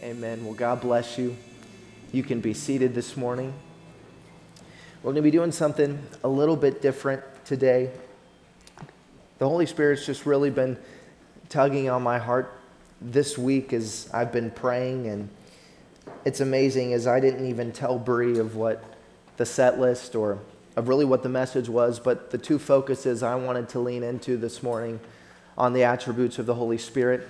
Amen. Well, God bless you. You can be seated this morning. We're going to be doing something a little bit different today. The Holy Spirit's just really been tugging on my heart this week as I've been praying, and it's amazing as I didn't even tell Bree of what the set list or of really what the message was, but the two focuses I wanted to lean into this morning on the attributes of the Holy Spirit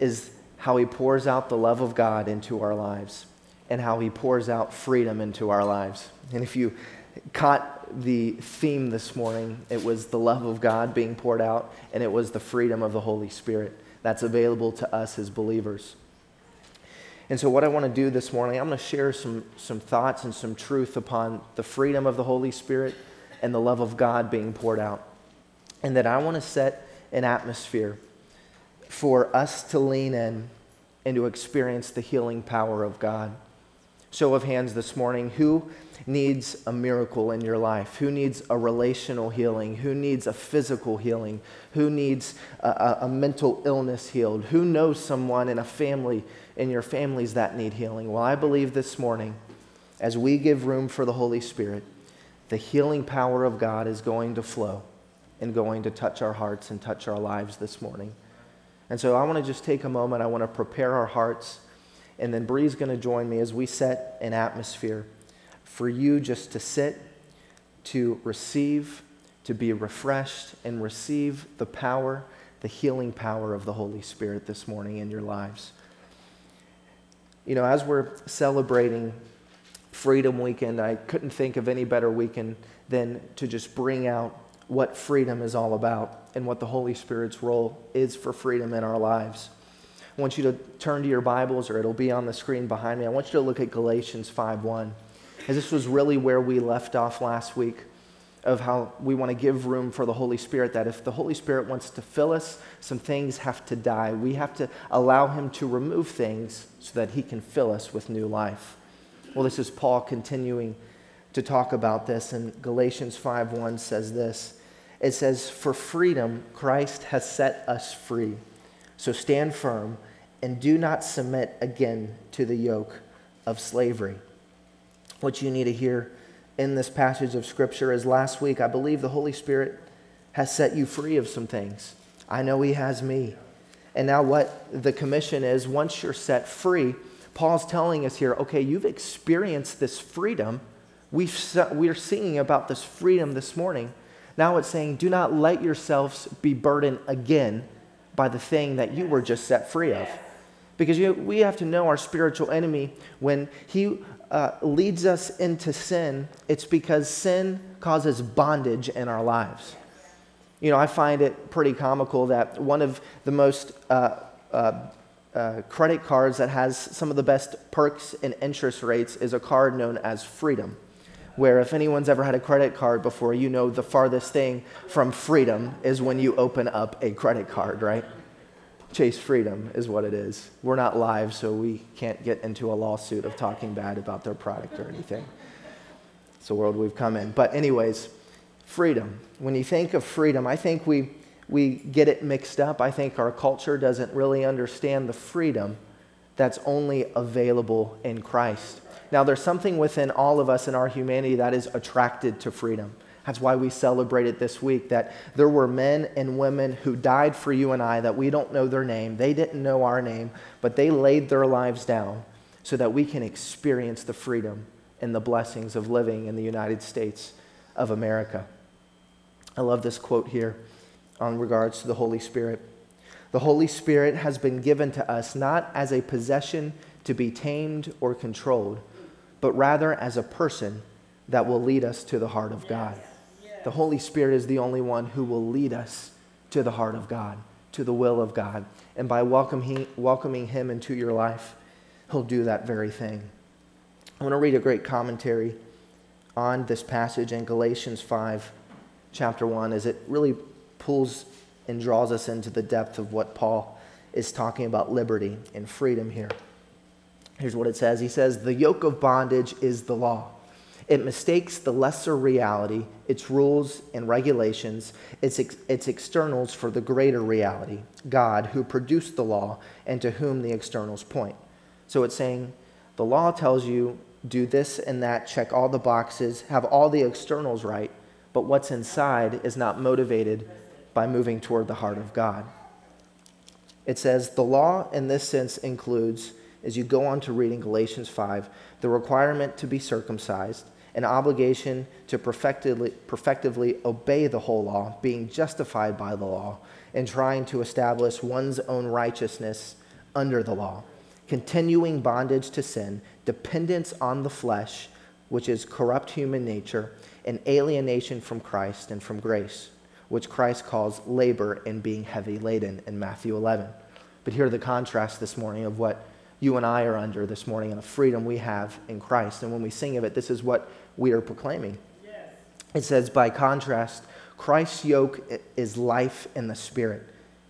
is how he pours out the love of God into our lives and how he pours out freedom into our lives. And if you caught the theme this morning, it was the love of God being poured out, and it was the freedom of the Holy Spirit that's available to us as believers. And so, what I want to do this morning, I'm going to share some, some thoughts and some truth upon the freedom of the Holy Spirit and the love of God being poured out. And that I want to set an atmosphere for us to lean in and to experience the healing power of God. Show of hands this morning who needs a miracle in your life? Who needs a relational healing? Who needs a physical healing? Who needs a, a, a mental illness healed? Who knows someone in a family, in your families that need healing? Well, I believe this morning, as we give room for the Holy Spirit, the healing power of God is going to flow and going to touch our hearts and touch our lives this morning. And so I want to just take a moment. I want to prepare our hearts. And then Bree's going to join me as we set an atmosphere for you just to sit, to receive, to be refreshed, and receive the power, the healing power of the Holy Spirit this morning in your lives. You know, as we're celebrating Freedom Weekend, I couldn't think of any better weekend than to just bring out what freedom is all about and what the Holy Spirit's role is for freedom in our lives. I want you to turn to your Bibles, or it'll be on the screen behind me. I want you to look at Galatians 5:1, as this was really where we left off last week, of how we want to give room for the Holy Spirit. That if the Holy Spirit wants to fill us, some things have to die. We have to allow Him to remove things so that He can fill us with new life. Well, this is Paul continuing to talk about this, and Galatians 5:1 says this it says, For freedom, Christ has set us free. So stand firm and do not submit again to the yoke of slavery. What you need to hear in this passage of Scripture is last week, I believe the Holy Spirit has set you free of some things. I know He has me. And now, what the commission is, once you're set free, Paul's telling us here okay, you've experienced this freedom. We've, we're singing about this freedom this morning. Now it's saying, do not let yourselves be burdened again by the thing that you were just set free of. Because you, we have to know our spiritual enemy, when he uh, leads us into sin, it's because sin causes bondage in our lives. You know, I find it pretty comical that one of the most uh, uh, uh, credit cards that has some of the best perks and interest rates is a card known as Freedom where if anyone's ever had a credit card before, you know the farthest thing from freedom is when you open up a credit card, right? Chase freedom is what it is. We're not live, so we can't get into a lawsuit of talking bad about their product or anything. It's the world we've come in. But, anyways, freedom. When you think of freedom, I think we, we get it mixed up. I think our culture doesn't really understand the freedom that's only available in Christ. Now, there's something within all of us in our humanity that is attracted to freedom. That's why we celebrate it this week that there were men and women who died for you and I that we don't know their name. They didn't know our name, but they laid their lives down so that we can experience the freedom and the blessings of living in the United States of America. I love this quote here on regards to the Holy Spirit. The Holy Spirit has been given to us not as a possession to be tamed or controlled but rather as a person that will lead us to the heart of God. The Holy Spirit is the only one who will lead us to the heart of God, to the will of God. And by welcoming, welcoming Him into your life, He'll do that very thing. I want to read a great commentary on this passage in Galatians 5, chapter 1, as it really pulls and draws us into the depth of what Paul is talking about liberty and freedom here. Here's what it says He says, The yoke of bondage is the law. It mistakes the lesser reality, its rules and regulations, its, ex- its externals for the greater reality, God, who produced the law and to whom the externals point. So it's saying the law tells you do this and that, check all the boxes, have all the externals right, but what's inside is not motivated by moving toward the heart of God. It says the law in this sense includes, as you go on to reading Galatians 5, the requirement to be circumcised, an obligation to perfectively, perfectively obey the whole law, being justified by the law, and trying to establish one's own righteousness under the law, continuing bondage to sin, dependence on the flesh, which is corrupt human nature, and alienation from Christ and from grace, which Christ calls labor and being heavy laden in Matthew 11. But hear the contrast this morning of what you and I are under this morning and the freedom we have in Christ. And when we sing of it, this is what we are proclaiming. Yes. It says, by contrast, Christ's yoke is life in the Spirit,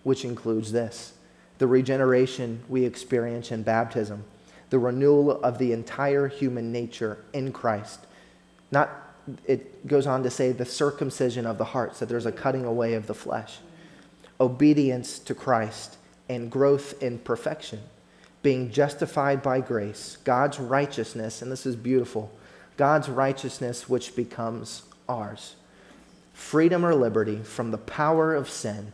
which includes this the regeneration we experience in baptism, the renewal of the entire human nature in Christ. Not, it goes on to say, the circumcision of the heart, so there's a cutting away of the flesh, obedience to Christ, and growth in perfection, being justified by grace, God's righteousness, and this is beautiful God's righteousness, which becomes ours. Freedom or liberty from the power of sin.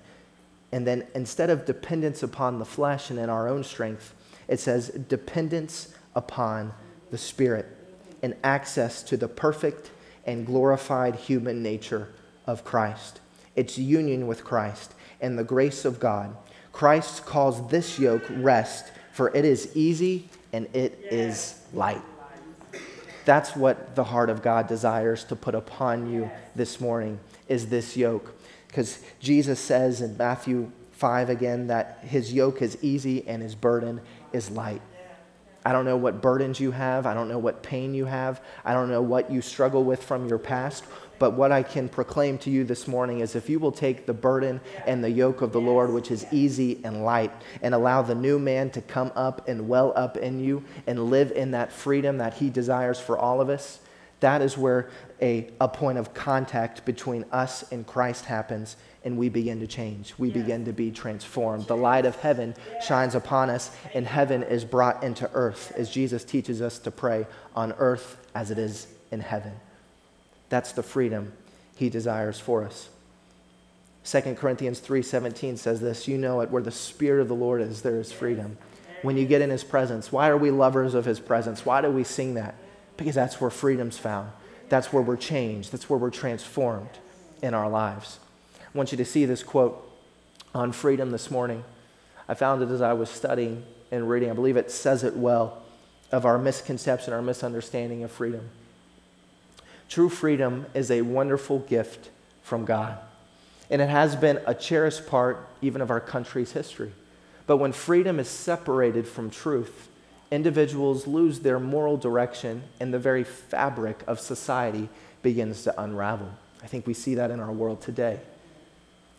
And then instead of dependence upon the flesh and in our own strength, it says dependence upon the Spirit and access to the perfect and glorified human nature of Christ. It's union with Christ and the grace of God. Christ calls this yoke rest, for it is easy and it is light. That's what the heart of God desires to put upon you this morning is this yoke. Because Jesus says in Matthew 5 again that his yoke is easy and his burden is light. I don't know what burdens you have. I don't know what pain you have. I don't know what you struggle with from your past. But what I can proclaim to you this morning is if you will take the burden and the yoke of the Lord, which is easy and light, and allow the new man to come up and well up in you and live in that freedom that he desires for all of us, that is where a, a point of contact between us and Christ happens and we begin to change. We begin to be transformed. The light of heaven shines upon us, and heaven is brought into earth as Jesus teaches us to pray on earth as it is in heaven. That's the freedom he desires for us. 2 Corinthians 3:17 says this, you know it where the spirit of the Lord is there is freedom. When you get in his presence, why are we lovers of his presence? Why do we sing that? Because that's where freedom's found. That's where we're changed. That's where we're transformed in our lives. I want you to see this quote on freedom this morning. I found it as I was studying and reading. I believe it says it well of our misconception, our misunderstanding of freedom. True freedom is a wonderful gift from God. And it has been a cherished part even of our country's history. But when freedom is separated from truth, individuals lose their moral direction and the very fabric of society begins to unravel. I think we see that in our world today.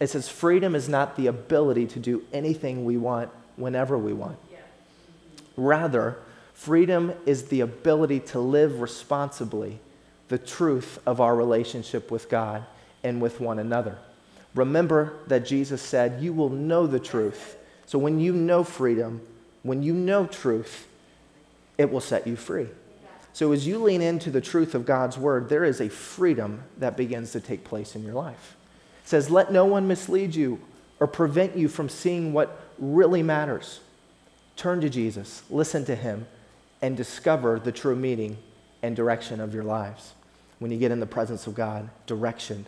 It says freedom is not the ability to do anything we want whenever we want. Rather, freedom is the ability to live responsibly the truth of our relationship with God and with one another. Remember that Jesus said, You will know the truth. So when you know freedom, when you know truth, it will set you free. So as you lean into the truth of God's word, there is a freedom that begins to take place in your life. It says, Let no one mislead you or prevent you from seeing what really matters. Turn to Jesus, listen to him, and discover the true meaning and direction of your lives. When you get in the presence of God, direction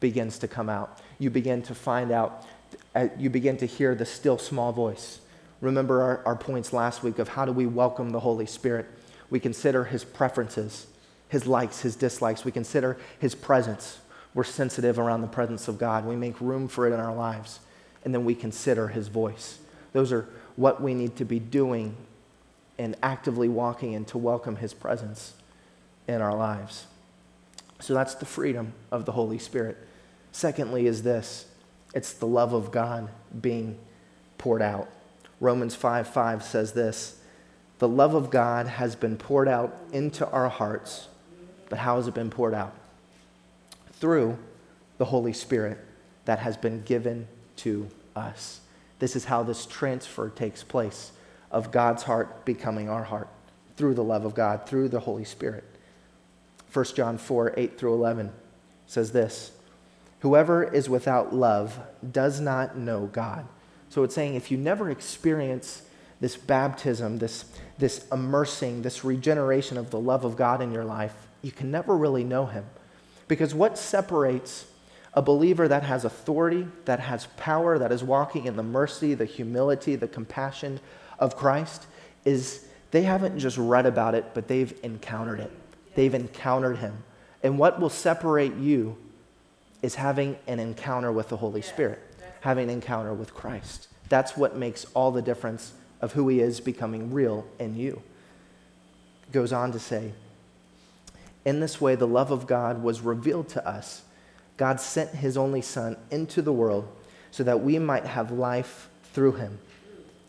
begins to come out. You begin to find out, uh, you begin to hear the still small voice. Remember our, our points last week of how do we welcome the Holy Spirit? We consider his preferences, his likes, his dislikes. We consider his presence. We're sensitive around the presence of God. We make room for it in our lives. And then we consider his voice. Those are what we need to be doing and actively walking in to welcome his presence in our lives. So that's the freedom of the Holy Spirit. Secondly, is this it's the love of God being poured out. Romans 5 5 says this The love of God has been poured out into our hearts. But how has it been poured out? Through the Holy Spirit that has been given to us. This is how this transfer takes place of God's heart becoming our heart through the love of God, through the Holy Spirit. 1 John 4 8 through 11 says this Whoever is without love does not know God. So it's saying if you never experience this baptism, this, this immersing, this regeneration of the love of God in your life, you can never really know Him. Because what separates a believer that has authority, that has power, that is walking in the mercy, the humility, the compassion of Christ is they haven't just read about it, but they've encountered it. They've encountered Him. And what will separate you is having an encounter with the Holy Spirit, having an encounter with Christ. That's what makes all the difference of who He is becoming real in you. Goes on to say, in this way, the love of God was revealed to us. God sent His only Son into the world so that we might have life through Him.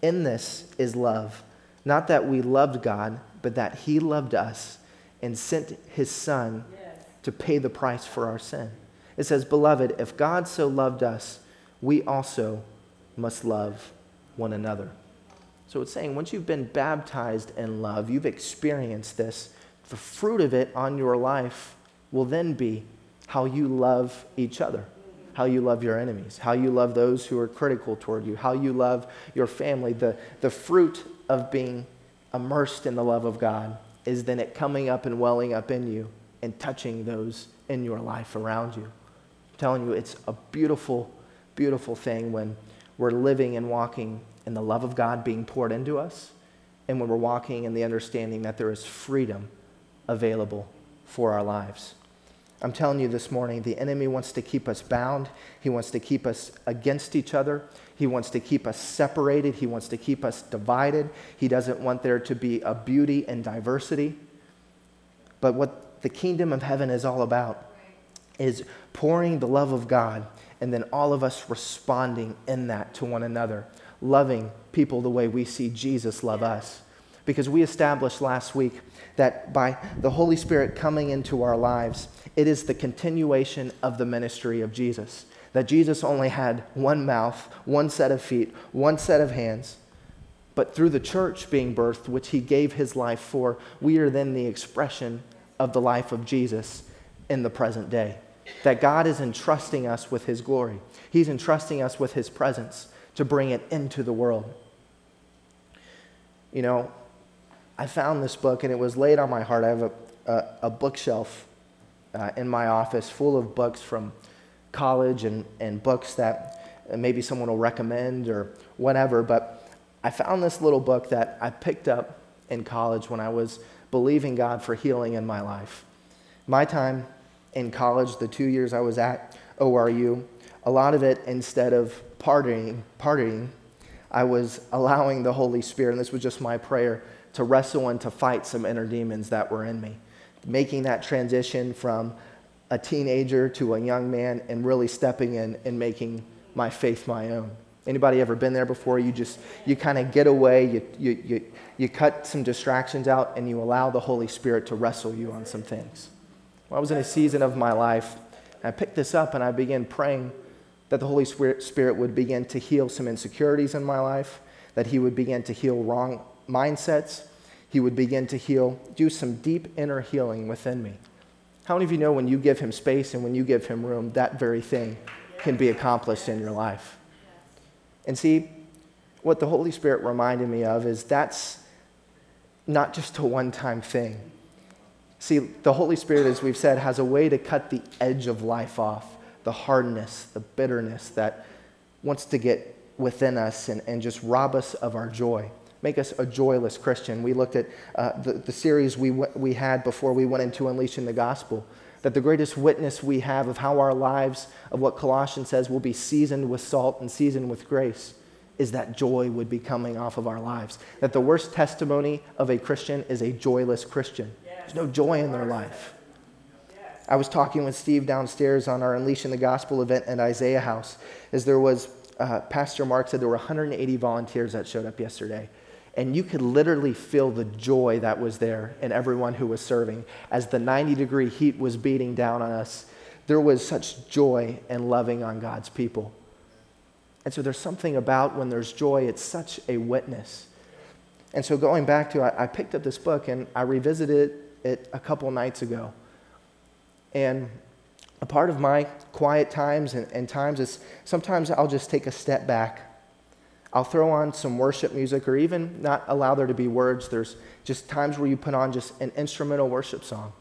In this is love. Not that we loved God, but that He loved us and sent His Son to pay the price for our sin. It says, Beloved, if God so loved us, we also must love one another. So it's saying once you've been baptized in love, you've experienced this, the fruit of it on your life will then be how you love each other, how you love your enemies, how you love those who are critical toward you, how you love your family. The, the fruit of being immersed in the love of God is then it coming up and welling up in you and touching those in your life around you I'm telling you, it's a beautiful, beautiful thing when we're living and walking in the love of God being poured into us, and when we're walking in the understanding that there is freedom available for our lives. I'm telling you this morning, the enemy wants to keep us bound. He wants to keep us against each other. He wants to keep us separated. He wants to keep us divided. He doesn't want there to be a beauty and diversity. But what the kingdom of heaven is all about is pouring the love of God and then all of us responding in that to one another, loving people the way we see Jesus love us. Because we established last week that by the Holy Spirit coming into our lives, it is the continuation of the ministry of Jesus. That Jesus only had one mouth, one set of feet, one set of hands. But through the church being birthed, which he gave his life for, we are then the expression of the life of Jesus in the present day that God is entrusting us with His glory. He's entrusting us with His presence to bring it into the world. You know, I found this book and it was laid on my heart. I have a, a, a bookshelf uh, in my office full of books from college and, and books that maybe someone will recommend or whatever. But I found this little book that I picked up in college when I was believing God for healing in my life. My time in college, the two years I was at ORU, a lot of it, instead of partying, partying, I was allowing the Holy Spirit, and this was just my prayer, to wrestle and to fight some inner demons that were in me. Making that transition from a teenager to a young man and really stepping in and making my faith my own. Anybody ever been there before? You just, you kind of get away, you, you, you, you cut some distractions out, and you allow the Holy Spirit to wrestle you on some things. When I was in a season of my life, I picked this up and I began praying that the Holy Spirit would begin to heal some insecurities in my life, that He would begin to heal wrong mindsets, He would begin to heal, do some deep inner healing within me. How many of you know when you give Him space and when you give Him room, that very thing can be accomplished in your life? And see, what the Holy Spirit reminded me of is that's not just a one time thing. See, the Holy Spirit, as we've said, has a way to cut the edge of life off, the hardness, the bitterness that wants to get within us and, and just rob us of our joy, make us a joyless Christian. We looked at uh, the, the series we, w- we had before we went into Unleashing the Gospel, that the greatest witness we have of how our lives, of what Colossians says, will be seasoned with salt and seasoned with grace is that joy would be coming off of our lives. That the worst testimony of a Christian is a joyless Christian. There's no joy in their life. I was talking with Steve downstairs on our Unleashing the Gospel event at Isaiah House, as there was, uh, Pastor Mark said there were 180 volunteers that showed up yesterday. And you could literally feel the joy that was there in everyone who was serving. As the 90 degree heat was beating down on us, there was such joy and loving on God's people. And so there's something about when there's joy, it's such a witness. And so going back to, I, I picked up this book and I revisited it a couple nights ago. And a part of my quiet times and, and times is sometimes I'll just take a step back. I'll throw on some worship music or even not allow there to be words. There's just times where you put on just an instrumental worship song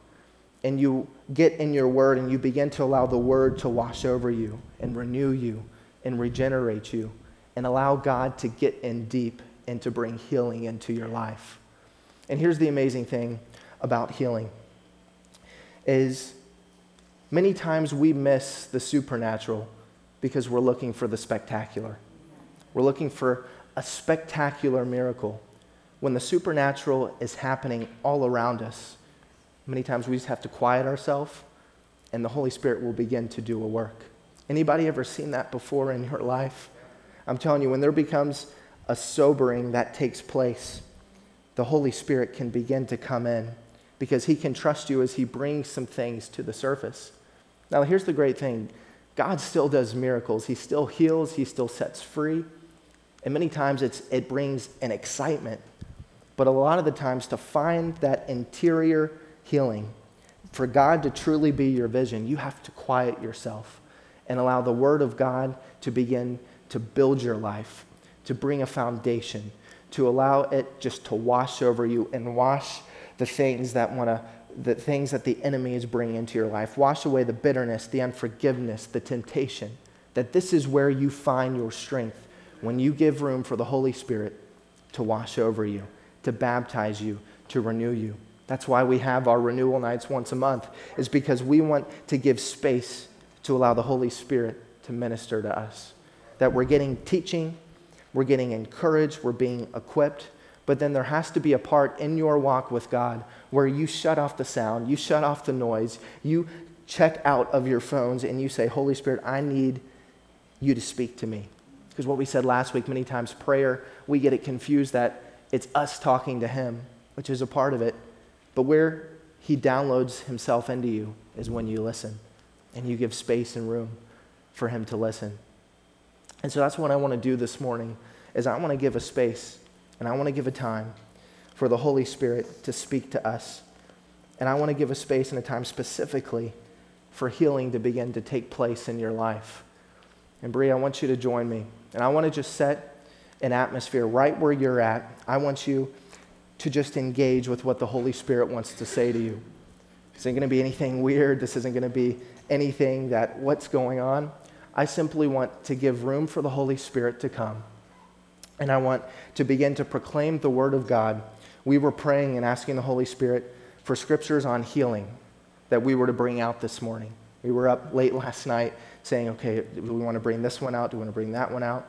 and you get in your word and you begin to allow the word to wash over you and renew you and regenerate you and allow God to get in deep and to bring healing into your life. And here's the amazing thing about healing is many times we miss the supernatural because we're looking for the spectacular. We're looking for a spectacular miracle when the supernatural is happening all around us. Many times we just have to quiet ourselves and the Holy Spirit will begin to do a work. Anybody ever seen that before in your life? I'm telling you, when there becomes a sobering that takes place, the Holy Spirit can begin to come in because He can trust you as He brings some things to the surface. Now, here's the great thing God still does miracles, He still heals, He still sets free. And many times it's, it brings an excitement. But a lot of the times, to find that interior healing, for God to truly be your vision, you have to quiet yourself and allow the Word of God to begin to build your life to bring a foundation, to allow it just to wash over you and wash the things that want to the things that the enemy is bringing into your life. Wash away the bitterness, the unforgiveness, the temptation. That this is where you find your strength when you give room for the Holy Spirit to wash over you, to baptize you, to renew you. That's why we have our renewal nights once a month, is because we want to give space to allow the Holy Spirit to minister to us. That we're getting teaching, we're getting encouraged, we're being equipped. But then there has to be a part in your walk with God where you shut off the sound, you shut off the noise, you check out of your phones, and you say, Holy Spirit, I need you to speak to me. Because what we said last week, many times prayer, we get it confused that it's us talking to Him, which is a part of it. But where He downloads Himself into you is when you listen and you give space and room for Him to listen. And so that's what I want to do this morning is I want to give a space and I want to give a time for the Holy Spirit to speak to us. And I want to give a space and a time specifically for healing to begin to take place in your life. And Bree, I want you to join me. And I want to just set an atmosphere right where you're at. I want you to just engage with what the Holy Spirit wants to say to you. This isn't going to be anything weird. This isn't going to be anything that what's going on. I simply want to give room for the Holy Spirit to come. And I want to begin to proclaim the Word of God. We were praying and asking the Holy Spirit for scriptures on healing that we were to bring out this morning. We were up late last night saying, okay, do we want to bring this one out? Do we want to bring that one out?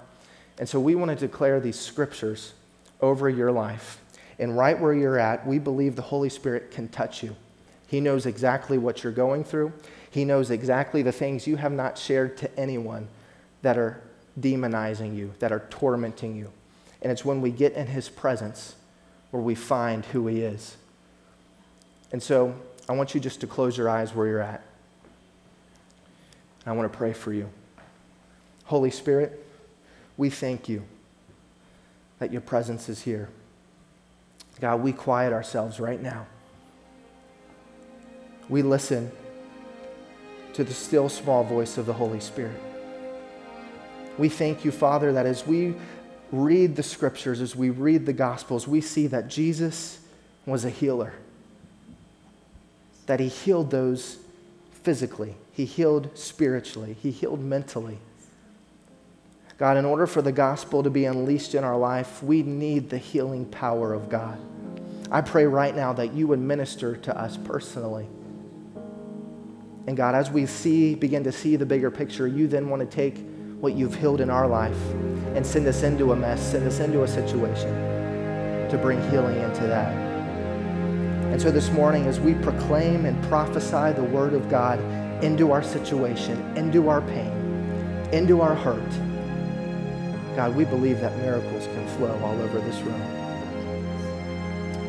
And so we want to declare these scriptures over your life. And right where you're at, we believe the Holy Spirit can touch you. He knows exactly what you're going through. He knows exactly the things you have not shared to anyone that are demonizing you, that are tormenting you. And it's when we get in His presence where we find who He is. And so I want you just to close your eyes where you're at. I want to pray for you. Holy Spirit, we thank you that your presence is here. God, we quiet ourselves right now. We listen to the still small voice of the Holy Spirit. We thank you, Father, that as we read the scriptures, as we read the gospels, we see that Jesus was a healer, that he healed those physically, he healed spiritually, he healed mentally. God, in order for the gospel to be unleashed in our life, we need the healing power of God. I pray right now that you would minister to us personally. And God, as we see, begin to see the bigger picture, you then want to take what you've healed in our life and send us into a mess, send us into a situation to bring healing into that. And so this morning, as we proclaim and prophesy the word of God into our situation, into our pain, into our hurt, God, we believe that miracles can flow all over this room.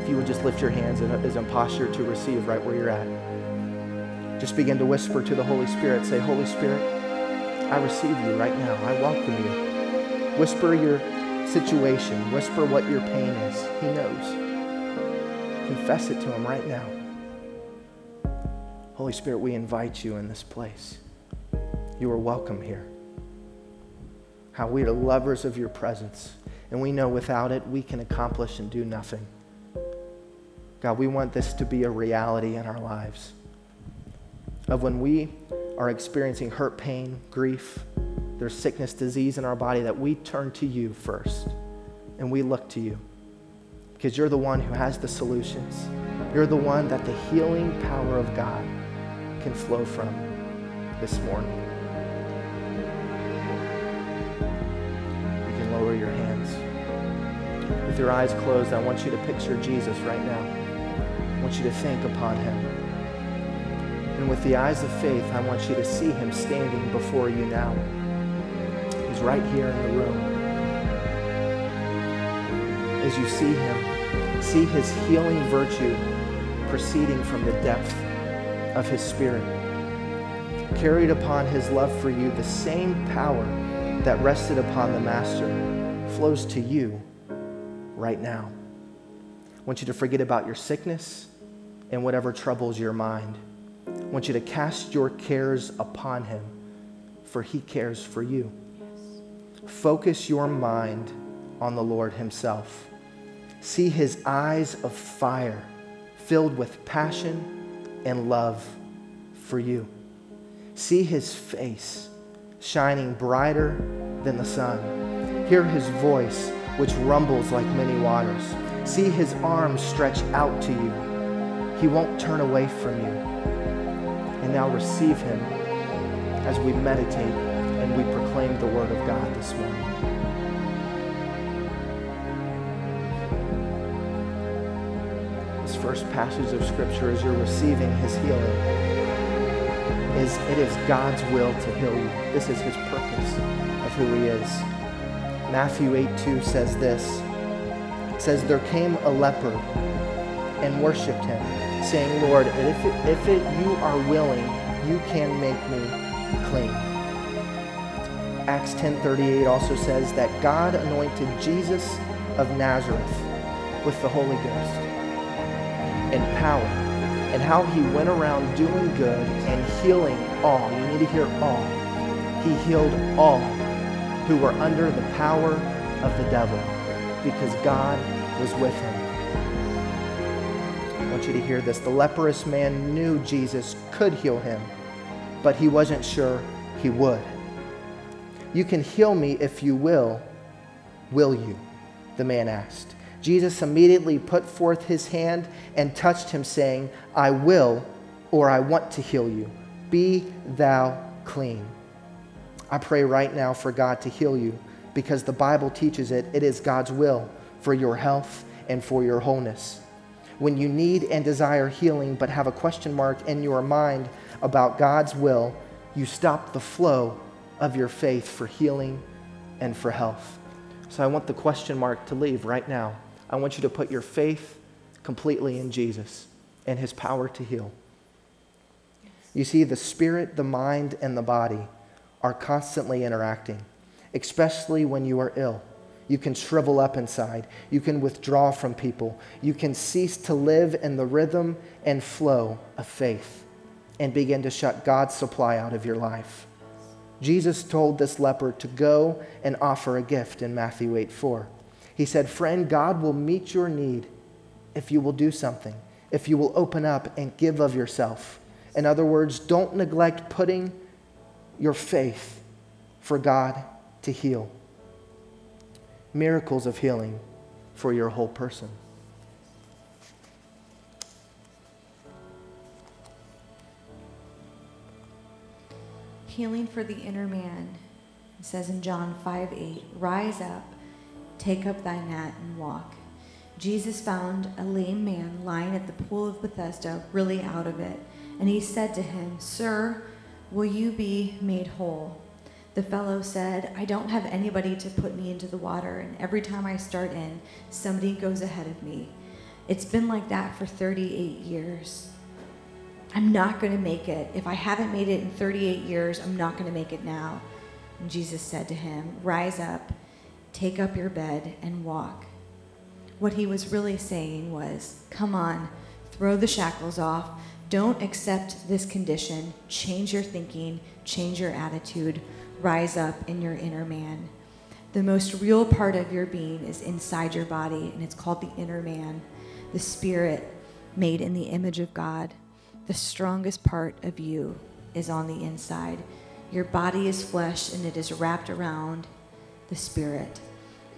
If you would just lift your hands as a posture to receive right where you're at. Just begin to whisper to the Holy Spirit. Say, Holy Spirit, I receive you right now. I welcome you. Whisper your situation, whisper what your pain is. He knows. Confess it to Him right now. Holy Spirit, we invite you in this place. You are welcome here. How we are lovers of your presence, and we know without it we can accomplish and do nothing. God, we want this to be a reality in our lives. Of when we are experiencing hurt, pain, grief, there's sickness, disease in our body, that we turn to you first and we look to you because you're the one who has the solutions. You're the one that the healing power of God can flow from this morning. You can lower your hands. With your eyes closed, I want you to picture Jesus right now. I want you to think upon him. And with the eyes of faith, I want you to see him standing before you now. He's right here in the room. As you see him, see his healing virtue proceeding from the depth of his spirit. Carried upon his love for you, the same power that rested upon the Master flows to you right now. I want you to forget about your sickness and whatever troubles your mind. I want you to cast your cares upon him, for he cares for you. Yes. Focus your mind on the Lord himself. See his eyes of fire filled with passion and love for you. See his face shining brighter than the sun. Hear his voice, which rumbles like many waters. See his arms stretch out to you he won't turn away from you. And now receive Him as we meditate and we proclaim the Word of God this morning. First passage of Scripture, as you're receiving His healing, is it is God's will to heal you. This is His purpose of who He is. Matthew 8 2 says this. It says, There came a leper and worshiped him saying, Lord, if, it, if it, you are willing, you can make me clean. Acts 10:38 also says that God anointed Jesus of Nazareth with the Holy Ghost and power, and how he went around doing good and healing all. You need to hear all. He healed all who were under the power of the devil because God was with him I want you to hear this. The leprous man knew Jesus could heal him, but he wasn't sure he would. You can heal me if you will. Will you? The man asked. Jesus immediately put forth his hand and touched him, saying, I will, or I want to heal you. Be thou clean. I pray right now for God to heal you because the Bible teaches it. It is God's will for your health and for your wholeness when you need and desire healing but have a question mark in your mind about God's will, you stop the flow of your faith for healing and for health. So I want the question mark to leave right now. I want you to put your faith completely in Jesus and his power to heal. You see, the spirit, the mind, and the body are constantly interacting, especially when you are ill. You can shrivel up inside. You can withdraw from people. You can cease to live in the rhythm and flow of faith and begin to shut God's supply out of your life. Jesus told this leper to go and offer a gift in Matthew 8 4. He said, Friend, God will meet your need if you will do something, if you will open up and give of yourself. In other words, don't neglect putting your faith for God to heal miracles of healing for your whole person. Healing for the inner man. It says in John 5 8, Rise up, take up thy mat, and walk. Jesus found a lame man lying at the pool of Bethesda, really out of it. And he said to him, Sir, will you be made whole? the fellow said, I don't have anybody to put me into the water, and every time I start in, somebody goes ahead of me. It's been like that for 38 years. I'm not going to make it. If I haven't made it in 38 years, I'm not going to make it now. And Jesus said to him, Rise up, take up your bed and walk. What he was really saying was, Come on, throw the shackles off. Don't accept this condition. Change your thinking, change your attitude, rise up in your inner man. The most real part of your being is inside your body, and it's called the inner man, the spirit made in the image of God. The strongest part of you is on the inside. Your body is flesh, and it is wrapped around the spirit.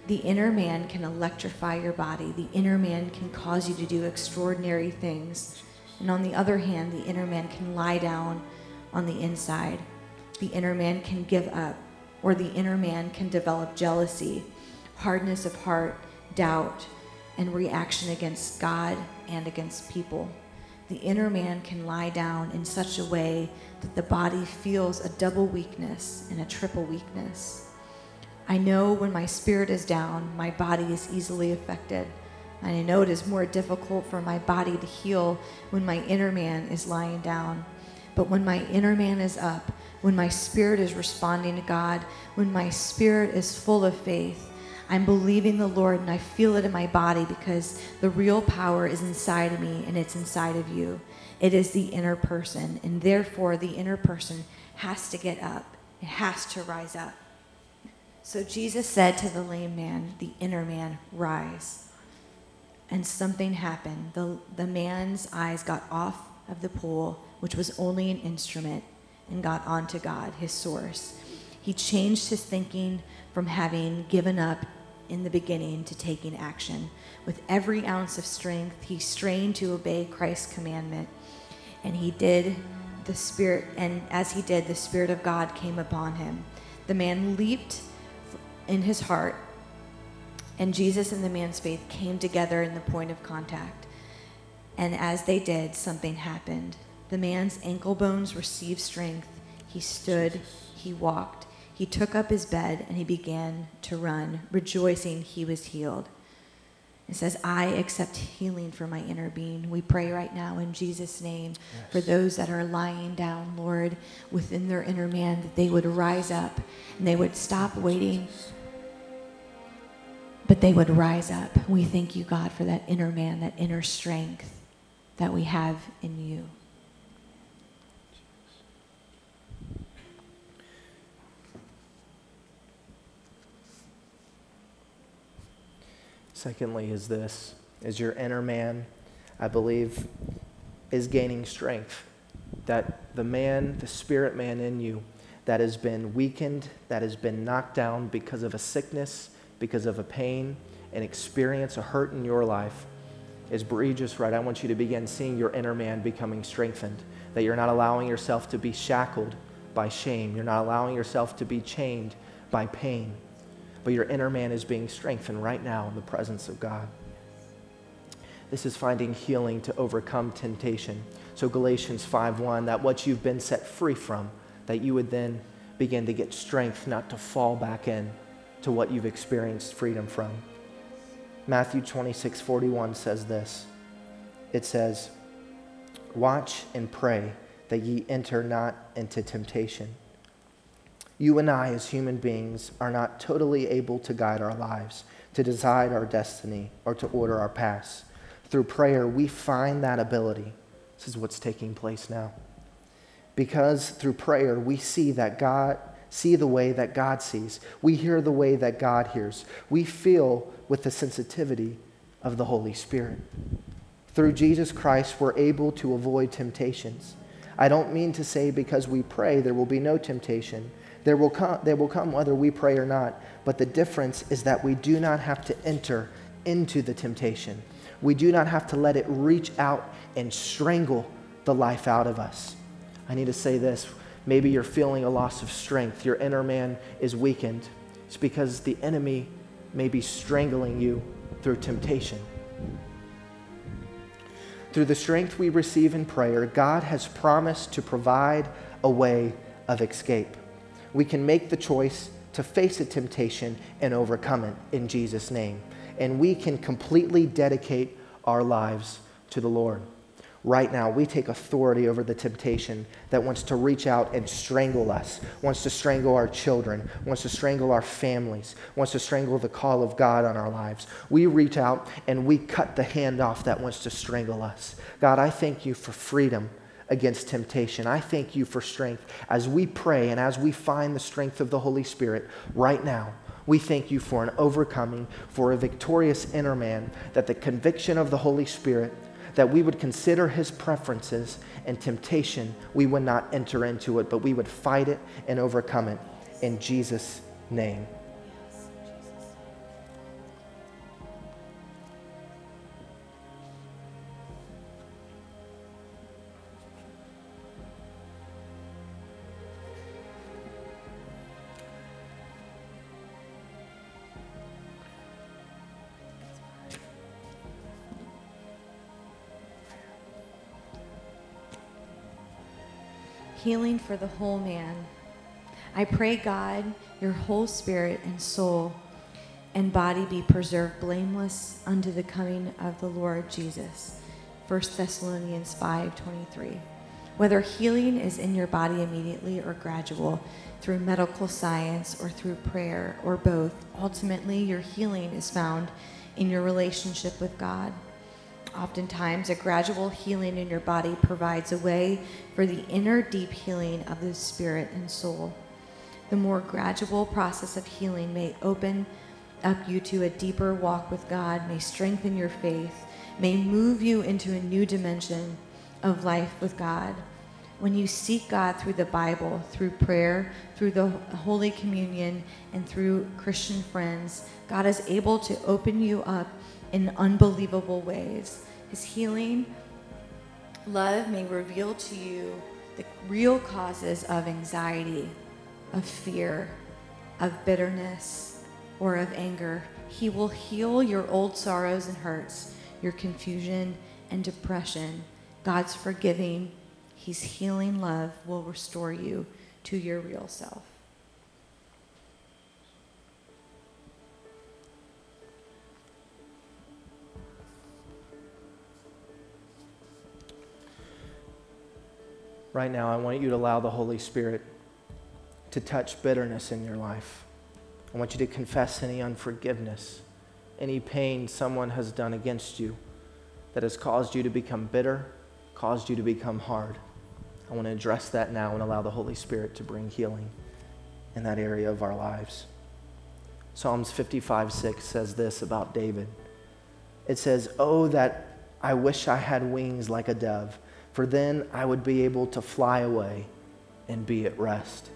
The inner man can electrify your body. The inner man can cause you to do extraordinary things. And on the other hand, the inner man can lie down on the inside. The inner man can give up, or the inner man can develop jealousy, hardness of heart, doubt, and reaction against God and against people. The inner man can lie down in such a way that the body feels a double weakness and a triple weakness. I know when my spirit is down, my body is easily affected. And I know it is more difficult for my body to heal when my inner man is lying down. But when my inner man is up, when my spirit is responding to God, when my spirit is full of faith, I'm believing the Lord and I feel it in my body because the real power is inside of me and it's inside of you. It is the inner person, and therefore the inner person has to get up, it has to rise up. So Jesus said to the lame man, the inner man, rise. And something happened. The, the man's eyes got off of the pool, which was only an instrument, and got onto God, his source. He changed his thinking from having given up in the beginning to taking action. With every ounce of strength, he strained to obey Christ's commandment. And he did the Spirit, and as he did, the Spirit of God came upon him. The man leaped in his heart, and Jesus and the man's faith came together in the point of contact. And as they did, something happened. The man's ankle bones received strength. He stood, he walked, he took up his bed, and he began to run, rejoicing he was healed. It says, I accept healing for my inner being. We pray right now in Jesus' name yes. for those that are lying down, Lord, within their inner man, that they would rise up and they would stop waiting but they would rise up. We thank you, God, for that inner man, that inner strength that we have in you. Secondly, is this is your inner man, I believe, is gaining strength. That the man, the spirit man in you, that has been weakened, that has been knocked down because of a sickness, because of a pain, an experience, a hurt in your life, as Bree just right? I want you to begin seeing your inner man becoming strengthened, that you're not allowing yourself to be shackled by shame, you're not allowing yourself to be chained by pain, but your inner man is being strengthened right now in the presence of God. This is finding healing to overcome temptation. So Galatians 5:1 that what you've been set free from, that you would then begin to get strength not to fall back in to what you've experienced freedom from. Matthew 26 41 says this it says, Watch and pray that ye enter not into temptation. You and I, as human beings, are not totally able to guide our lives, to decide our destiny, or to order our paths. Through prayer, we find that ability. This is what's taking place now. Because through prayer, we see that God see the way that God sees. We hear the way that God hears. We feel with the sensitivity of the Holy Spirit. Through Jesus Christ, we're able to avoid temptations. I don't mean to say because we pray there will be no temptation. There will come, there will come whether we pray or not. But the difference is that we do not have to enter into the temptation. We do not have to let it reach out and strangle the life out of us. I need to say this Maybe you're feeling a loss of strength. Your inner man is weakened. It's because the enemy may be strangling you through temptation. Through the strength we receive in prayer, God has promised to provide a way of escape. We can make the choice to face a temptation and overcome it in Jesus' name. And we can completely dedicate our lives to the Lord. Right now, we take authority over the temptation that wants to reach out and strangle us, wants to strangle our children, wants to strangle our families, wants to strangle the call of God on our lives. We reach out and we cut the hand off that wants to strangle us. God, I thank you for freedom against temptation. I thank you for strength as we pray and as we find the strength of the Holy Spirit right now. We thank you for an overcoming, for a victorious inner man, that the conviction of the Holy Spirit that we would consider his preferences and temptation, we would not enter into it, but we would fight it and overcome it. In Jesus' name. Healing for the whole man. I pray, God, your whole spirit and soul and body be preserved blameless unto the coming of the Lord Jesus. 1 Thessalonians 5:23. Whether healing is in your body immediately or gradual, through medical science or through prayer or both, ultimately your healing is found in your relationship with God. Oftentimes, a gradual healing in your body provides a way for the inner deep healing of the spirit and soul. The more gradual process of healing may open up you to a deeper walk with God, may strengthen your faith, may move you into a new dimension of life with God. When you seek God through the Bible, through prayer, through the Holy Communion, and through Christian friends, God is able to open you up in unbelievable ways. His healing love may reveal to you the real causes of anxiety, of fear, of bitterness, or of anger. He will heal your old sorrows and hurts, your confusion and depression. God's forgiving, He's healing love will restore you to your real self. right now, I want you to allow the Holy Spirit to touch bitterness in your life. I want you to confess any unforgiveness, any pain someone has done against you that has caused you to become bitter, caused you to become hard. I want to address that now and allow the Holy Spirit to bring healing in that area of our lives. Psalms 55 6 says this about David. It says, Oh, that I wish I had wings like a dove for then I would be able to fly away and be at rest.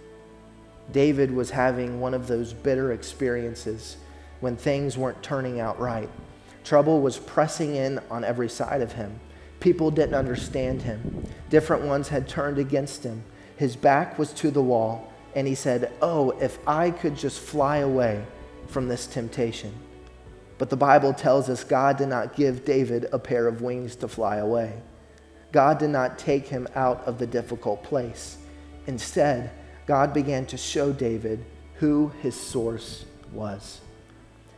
David was having one of those bitter experiences when things weren't turning out right. Trouble was pressing in on every side of him. People didn't understand him. Different ones had turned against him. His back was to the wall, and he said, Oh, if I could just fly away from this temptation. But the Bible tells us God did not give David a pair of wings to fly away. God did not take him out of the difficult place. Instead, God began to show David who his source was.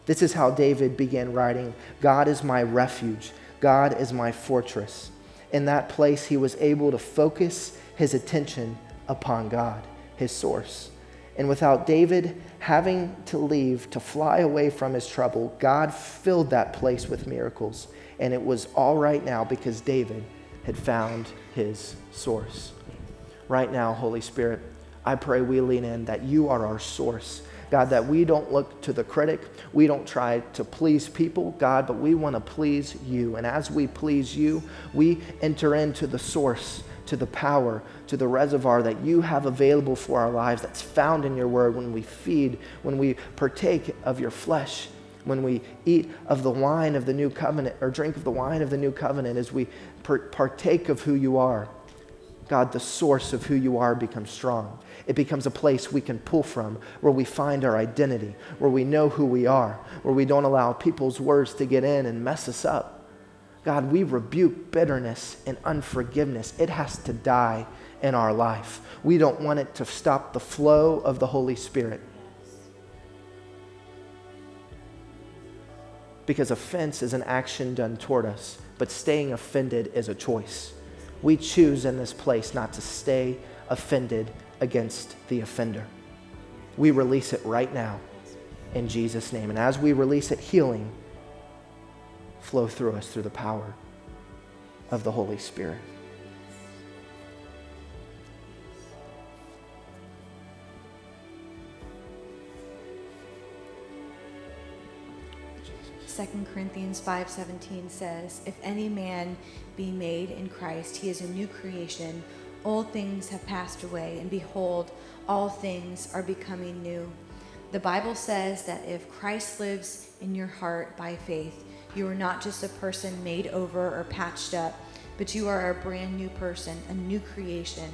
This is how David began writing God is my refuge, God is my fortress. In that place, he was able to focus his attention upon God, his source. And without David having to leave to fly away from his trouble, God filled that place with miracles. And it was all right now because David had found his source. Right now, Holy Spirit, I pray we lean in that you are our source. God, that we don't look to the critic. We don't try to please people, God, but we want to please you. And as we please you, we enter into the source, to the power, to the reservoir that you have available for our lives that's found in your word when we feed, when we partake of your flesh when we eat of the wine of the new covenant or drink of the wine of the new covenant as we partake of who you are, God, the source of who you are becomes strong. It becomes a place we can pull from where we find our identity, where we know who we are, where we don't allow people's words to get in and mess us up. God, we rebuke bitterness and unforgiveness. It has to die in our life. We don't want it to stop the flow of the Holy Spirit. Because offense is an action done toward us but staying offended is a choice. We choose in this place not to stay offended against the offender. We release it right now in Jesus' name. And as we release it, healing flow through us through the power of the Holy Spirit. Second Corinthians 5:17 says, "If any man be made in Christ, he is a new creation. Old things have passed away, and behold, all things are becoming new." The Bible says that if Christ lives in your heart by faith, you are not just a person made over or patched up, but you are a brand new person, a new creation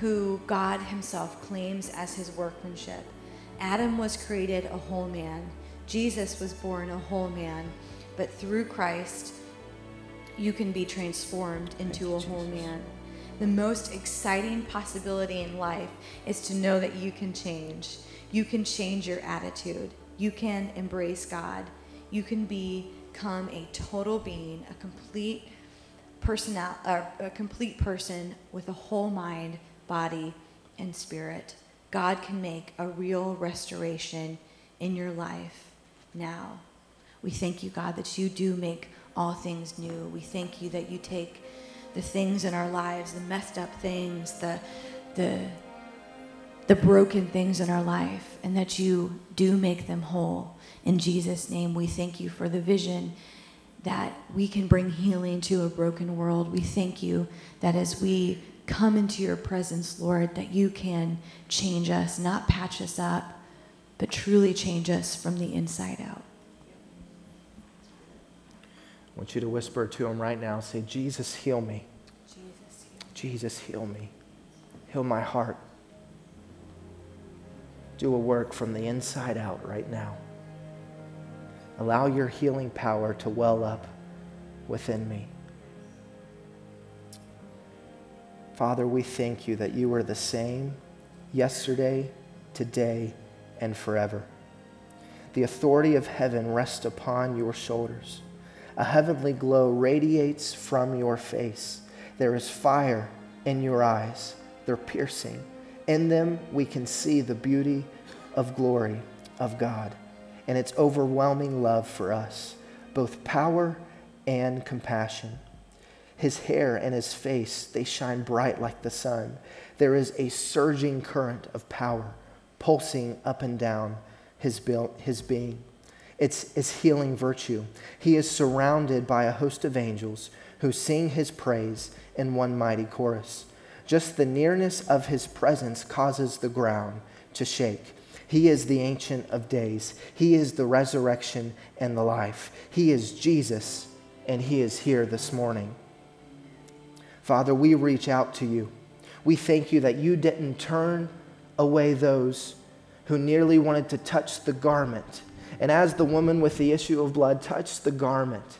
who God Himself claims as His workmanship. Adam was created a whole man, Jesus was born a whole man, but through Christ, you can be transformed into a whole man. The most exciting possibility in life is to know that you can change. You can change your attitude. You can embrace God. You can become a total being, a complete personal, uh, a complete person with a whole mind, body, and spirit. God can make a real restoration in your life now. We thank you, God, that you do make all things new. We thank you that you take the things in our lives, the messed up things, the the the broken things in our life, and that you do make them whole. In Jesus' name, we thank you for the vision that we can bring healing to a broken world. We thank you that as we come into your presence, Lord, that you can change us, not patch us up, but truly change us from the inside out. I want you to whisper to him right now say, Jesus, heal me. Jesus, heal. Jesus, heal me. Heal my heart. Do a work from the inside out right now. Allow your healing power to well up within me. Father, we thank you that you are the same yesterday, today, and forever. The authority of heaven rests upon your shoulders. A heavenly glow radiates from your face. There is fire in your eyes, they're piercing. In them, we can see the beauty of glory of God and its overwhelming love for us, both power and compassion. His hair and his face, they shine bright like the sun. There is a surging current of power pulsing up and down his, his being. It's his healing virtue. He is surrounded by a host of angels who sing his praise in one mighty chorus. Just the nearness of his presence causes the ground to shake. He is the Ancient of Days. He is the resurrection and the life. He is Jesus, and He is here this morning. Father, we reach out to you. We thank you that you didn't turn away those who nearly wanted to touch the garment. And as the woman with the issue of blood touched the garment,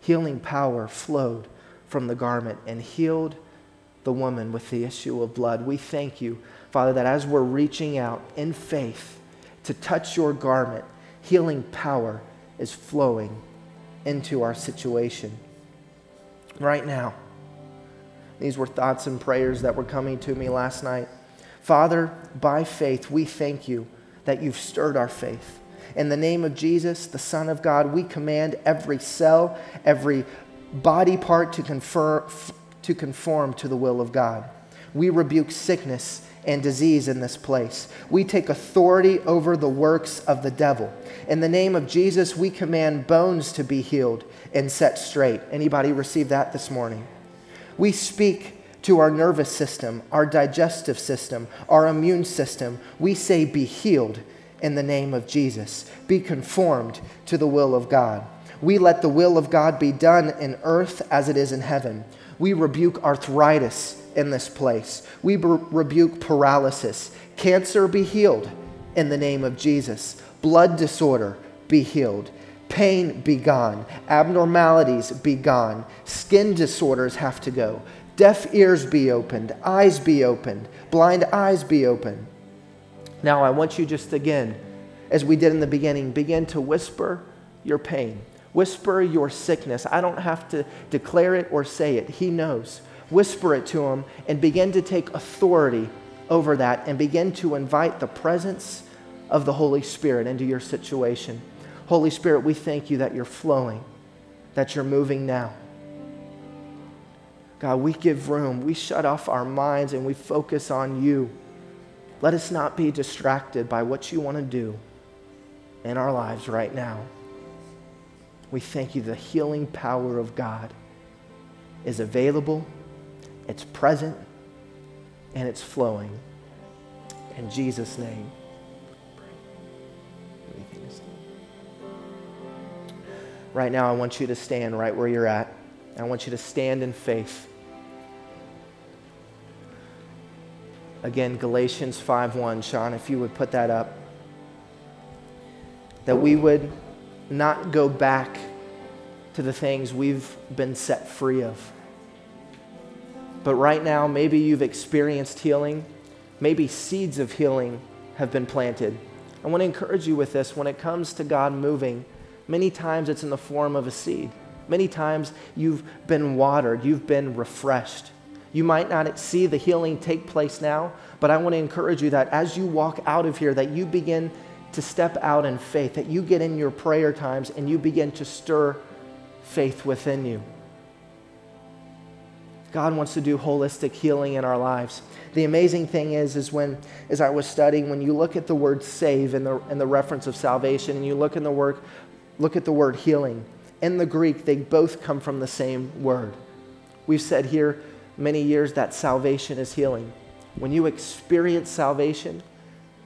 healing power flowed from the garment and healed the woman with the issue of blood. We thank you, Father, that as we're reaching out in faith to touch your garment, healing power is flowing into our situation. Right now, these were thoughts and prayers that were coming to me last night. Father, by faith, we thank you that you've stirred our faith. In the name of Jesus, the Son of God, we command every cell, every body part to, confer, to conform to the will of God. We rebuke sickness and disease in this place. We take authority over the works of the devil. In the name of Jesus, we command bones to be healed and set straight. Anybody receive that this morning? We speak to our nervous system, our digestive system, our immune system. We say, Be healed in the name of Jesus. Be conformed to the will of God. We let the will of God be done in earth as it is in heaven. We rebuke arthritis in this place. We b- rebuke paralysis. Cancer be healed in the name of Jesus. Blood disorder be healed. Pain be gone. Abnormalities be gone. Skin disorders have to go. Deaf ears be opened. Eyes be opened. Blind eyes be opened. Now, I want you just again, as we did in the beginning, begin to whisper your pain, whisper your sickness. I don't have to declare it or say it, He knows. whisper it to Him, and begin to take authority over that and begin to invite the presence of the Holy Spirit into your situation. Holy Spirit, we thank you that you're flowing, that you're moving now. God, we give room. We shut off our minds and we focus on you. Let us not be distracted by what you want to do in our lives right now. We thank you the healing power of God is available, it's present, and it's flowing. In Jesus' name. Right now, I want you to stand right where you're at. I want you to stand in faith. Again, Galatians 5:1, Sean, if you would put that up. That we would not go back to the things we've been set free of. But right now, maybe you've experienced healing. Maybe seeds of healing have been planted. I want to encourage you with this when it comes to God moving, many times it's in the form of a seed. Many times you've been watered, you've been refreshed. You might not see the healing take place now, but I want to encourage you that as you walk out of here, that you begin to step out in faith, that you get in your prayer times and you begin to stir faith within you. God wants to do holistic healing in our lives. The amazing thing is, is when, as I was studying, when you look at the word save and the, and the reference of salvation, and you look in the word, look at the word healing. In the Greek, they both come from the same word. We've said here many years that salvation is healing. When you experience salvation,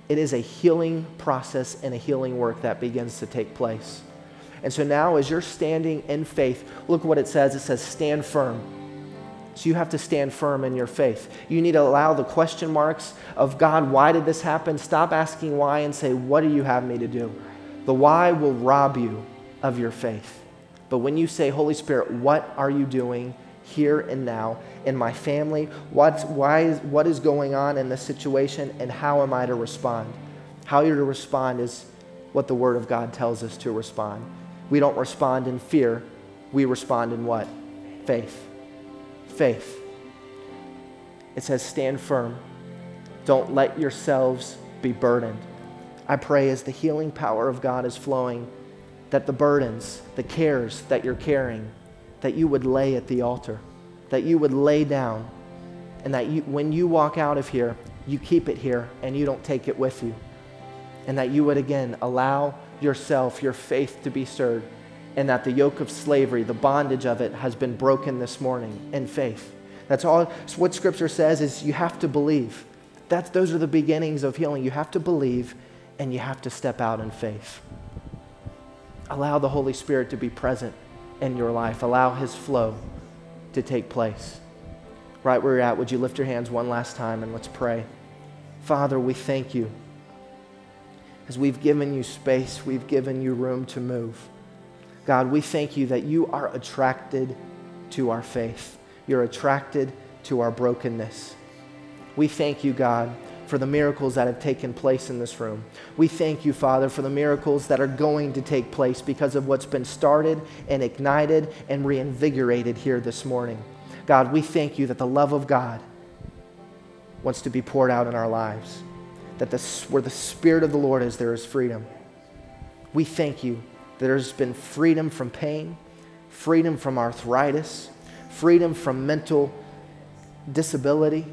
it is a healing process and a healing work that begins to take place. And so now, as you're standing in faith, look what it says it says, stand firm. So you have to stand firm in your faith. You need to allow the question marks of God, why did this happen? Stop asking why and say, what do you have me to do? The why will rob you of your faith. But when you say, Holy Spirit, what are you doing here and now in my family? What's, why is, what is going on in this situation and how am I to respond? How you're to respond is what the Word of God tells us to respond. We don't respond in fear, we respond in what? Faith faith. It says, stand firm. Don't let yourselves be burdened. I pray as the healing power of God is flowing, that the burdens, the cares that you're carrying, that you would lay at the altar, that you would lay down, and that you, when you walk out of here, you keep it here and you don't take it with you. And that you would again allow yourself, your faith to be stirred and that the yoke of slavery, the bondage of it, has been broken this morning in faith. That's all so what Scripture says is you have to believe. That's, those are the beginnings of healing. You have to believe and you have to step out in faith. Allow the Holy Spirit to be present in your life. Allow His flow to take place. Right where you're at, would you lift your hands one last time and let's pray. Father, we thank you. As we've given you space, we've given you room to move. God, we thank you that you are attracted to our faith. You're attracted to our brokenness. We thank you, God, for the miracles that have taken place in this room. We thank you, Father, for the miracles that are going to take place because of what's been started and ignited and reinvigorated here this morning. God, we thank you that the love of God wants to be poured out in our lives, that where the Spirit of the Lord is, there is freedom. We thank you that there's been freedom from pain, freedom from arthritis, freedom from mental disability.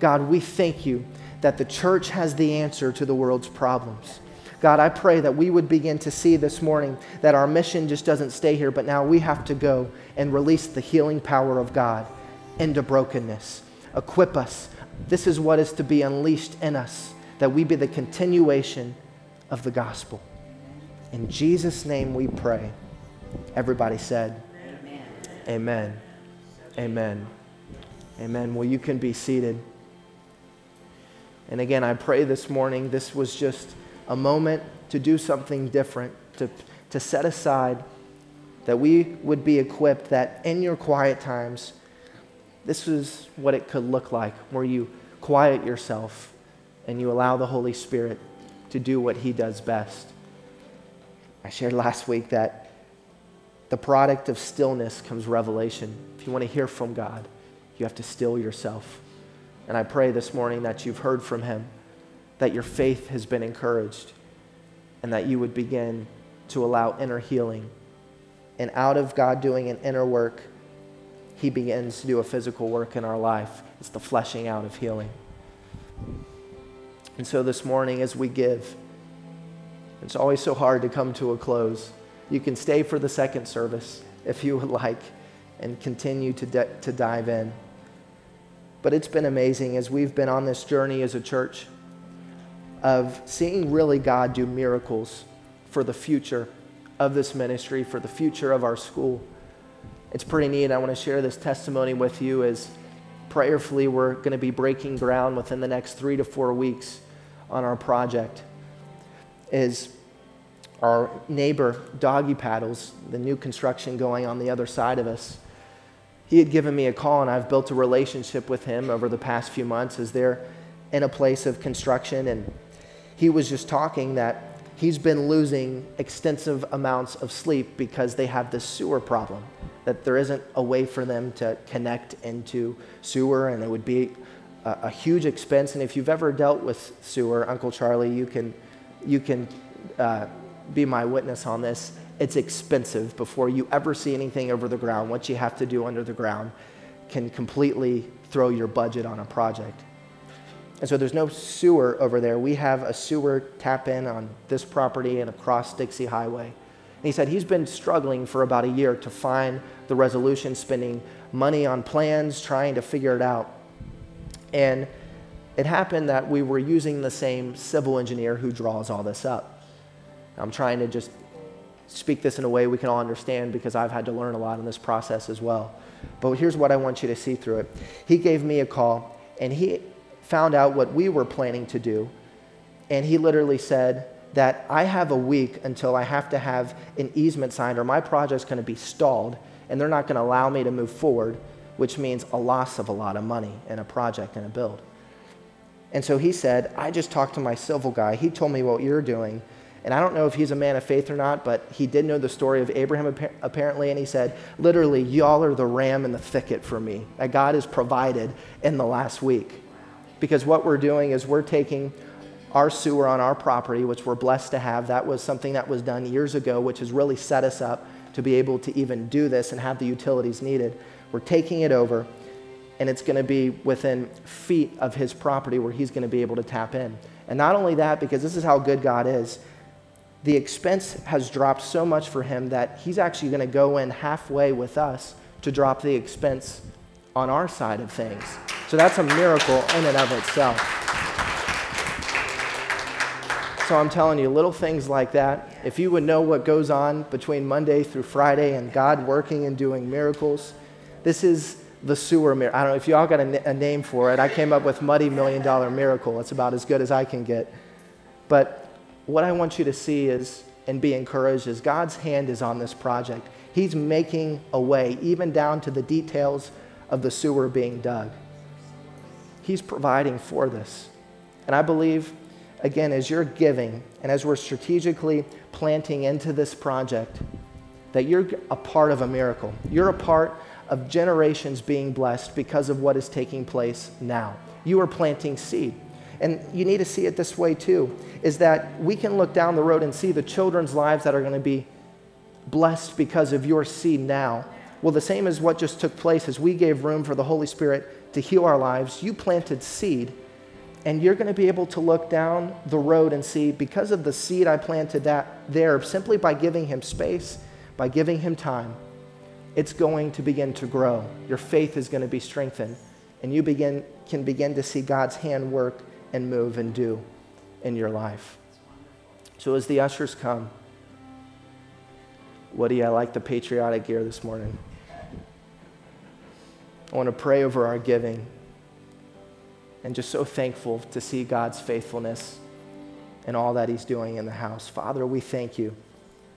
God, we thank you that the church has the answer to the world's problems. God, I pray that we would begin to see this morning that our mission just doesn't stay here, but now we have to go and release the healing power of God into brokenness. Equip us. This is what is to be unleashed in us, that we be the continuation of the gospel. In Jesus' name we pray. Everybody said, Amen. Amen. Amen. Amen. Well, you can be seated. And again, I pray this morning this was just a moment to do something different, to, to set aside that we would be equipped that in your quiet times, this is what it could look like, where you quiet yourself and you allow the Holy Spirit to do what He does best. I shared last week that the product of stillness comes revelation. If you want to hear from God, You have to still yourself. And I pray this morning that you've heard from him, that your faith has been encouraged, and that you would begin to allow inner healing. And out of God doing an inner work, he begins to do a physical work in our life. It's the fleshing out of healing. And so this morning, as we give, it's always so hard to come to a close. You can stay for the second service if you would like and continue to, de- to dive in. But it's been amazing as we've been on this journey as a church of seeing really God do miracles for the future of this ministry, for the future of our school. It's pretty neat. I want to share this testimony with you as prayerfully we're going to be breaking ground within the next three to four weeks on our project. Is our neighbor, Doggy Paddles, the new construction going on the other side of us, he had given me a call, and I've built a relationship with him over the past few months as they're in a place of construction. And he was just talking that he's been losing extensive amounts of sleep because they have this sewer problem, that there isn't a way for them to connect into sewer, and it would be a, a huge expense. And if you've ever dealt with sewer, Uncle Charlie, you can, you can uh, be my witness on this it's expensive before you ever see anything over the ground. What you have to do under the ground can completely throw your budget on a project. And so there's no sewer over there. We have a sewer tap in on this property and across Dixie Highway. And he said he's been struggling for about a year to find the resolution, spending money on plans, trying to figure it out. And it happened that we were using the same civil engineer who draws all this up. I'm trying to just speak this in a way we can all understand because I've had to learn a lot in this process as well. But here's what I want you to see through it. He gave me a call and he found out what we were planning to do. And he literally said that I have a week until I have to have an easement signed or my project's going to be stalled and they're not going to allow me to move forward, which means a loss of a lot of money in a project and a build. And so he said, I just talked to my civil guy. He told me what you're doing and I don't know if he's a man of faith or not, but he did know the story of Abraham apparently, and he said, literally, y'all are the ram in the thicket for me that God has provided in the last week. Because what we're doing is we're taking our sewer on our property, which we're blessed to have. That was something that was done years ago, which has really set us up to be able to even do this and have the utilities needed. We're taking it over, and it's going to be within feet of his property where he's going to be able to tap in. And not only that, because this is how good God is the expense has dropped so much for him that he's actually going to go in halfway with us to drop the expense on our side of things. So that's a miracle in and of itself. So I'm telling you, little things like that, if you would know what goes on between Monday through Friday and God working and doing miracles, this is the sewer miracle. I don't know if y'all got a, a name for it. I came up with Muddy Million Dollar Miracle. It's about as good as I can get. But what I want you to see is and be encouraged is God's hand is on this project. He's making a way, even down to the details of the sewer being dug. He's providing for this. And I believe, again, as you're giving and as we're strategically planting into this project, that you're a part of a miracle. You're a part of generations being blessed because of what is taking place now. You are planting seed. And you need to see it this way too is that we can look down the road and see the children's lives that are going to be blessed because of your seed now. Well, the same as what just took place as we gave room for the Holy Spirit to heal our lives, you planted seed. And you're going to be able to look down the road and see, because of the seed I planted that there, simply by giving him space, by giving him time, it's going to begin to grow. Your faith is going to be strengthened. And you begin, can begin to see God's hand work and move and do in your life. So as the ushers come, Woody, I like the patriotic gear this morning. I want to pray over our giving and just so thankful to see God's faithfulness and all that He's doing in the house. Father, we thank you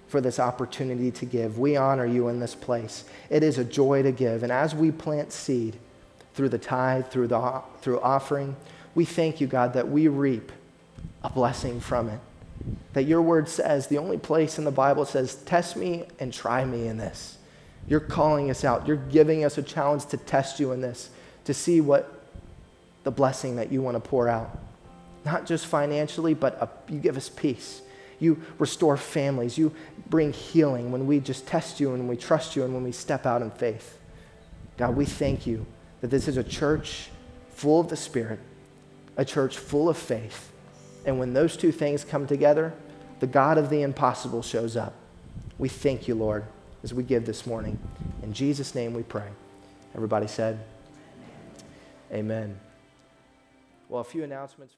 for this opportunity to give. We honor you in this place. It is a joy to give. And as we plant seed through the tithe, through, the, through offering, we thank you, God, that we reap a blessing from it. That your word says, the only place in the Bible says, test me and try me in this. You're calling us out. You're giving us a challenge to test you in this, to see what the blessing that you want to pour out. Not just financially, but a, you give us peace. You restore families. You bring healing when we just test you and we trust you and when we step out in faith. God, we thank you that this is a church full of the Spirit, a church full of faith. And when those two things come together, the God of the impossible shows up. We thank you, Lord, as we give this morning. In Jesus' name we pray. Everybody said, Amen. Well, a few announcements.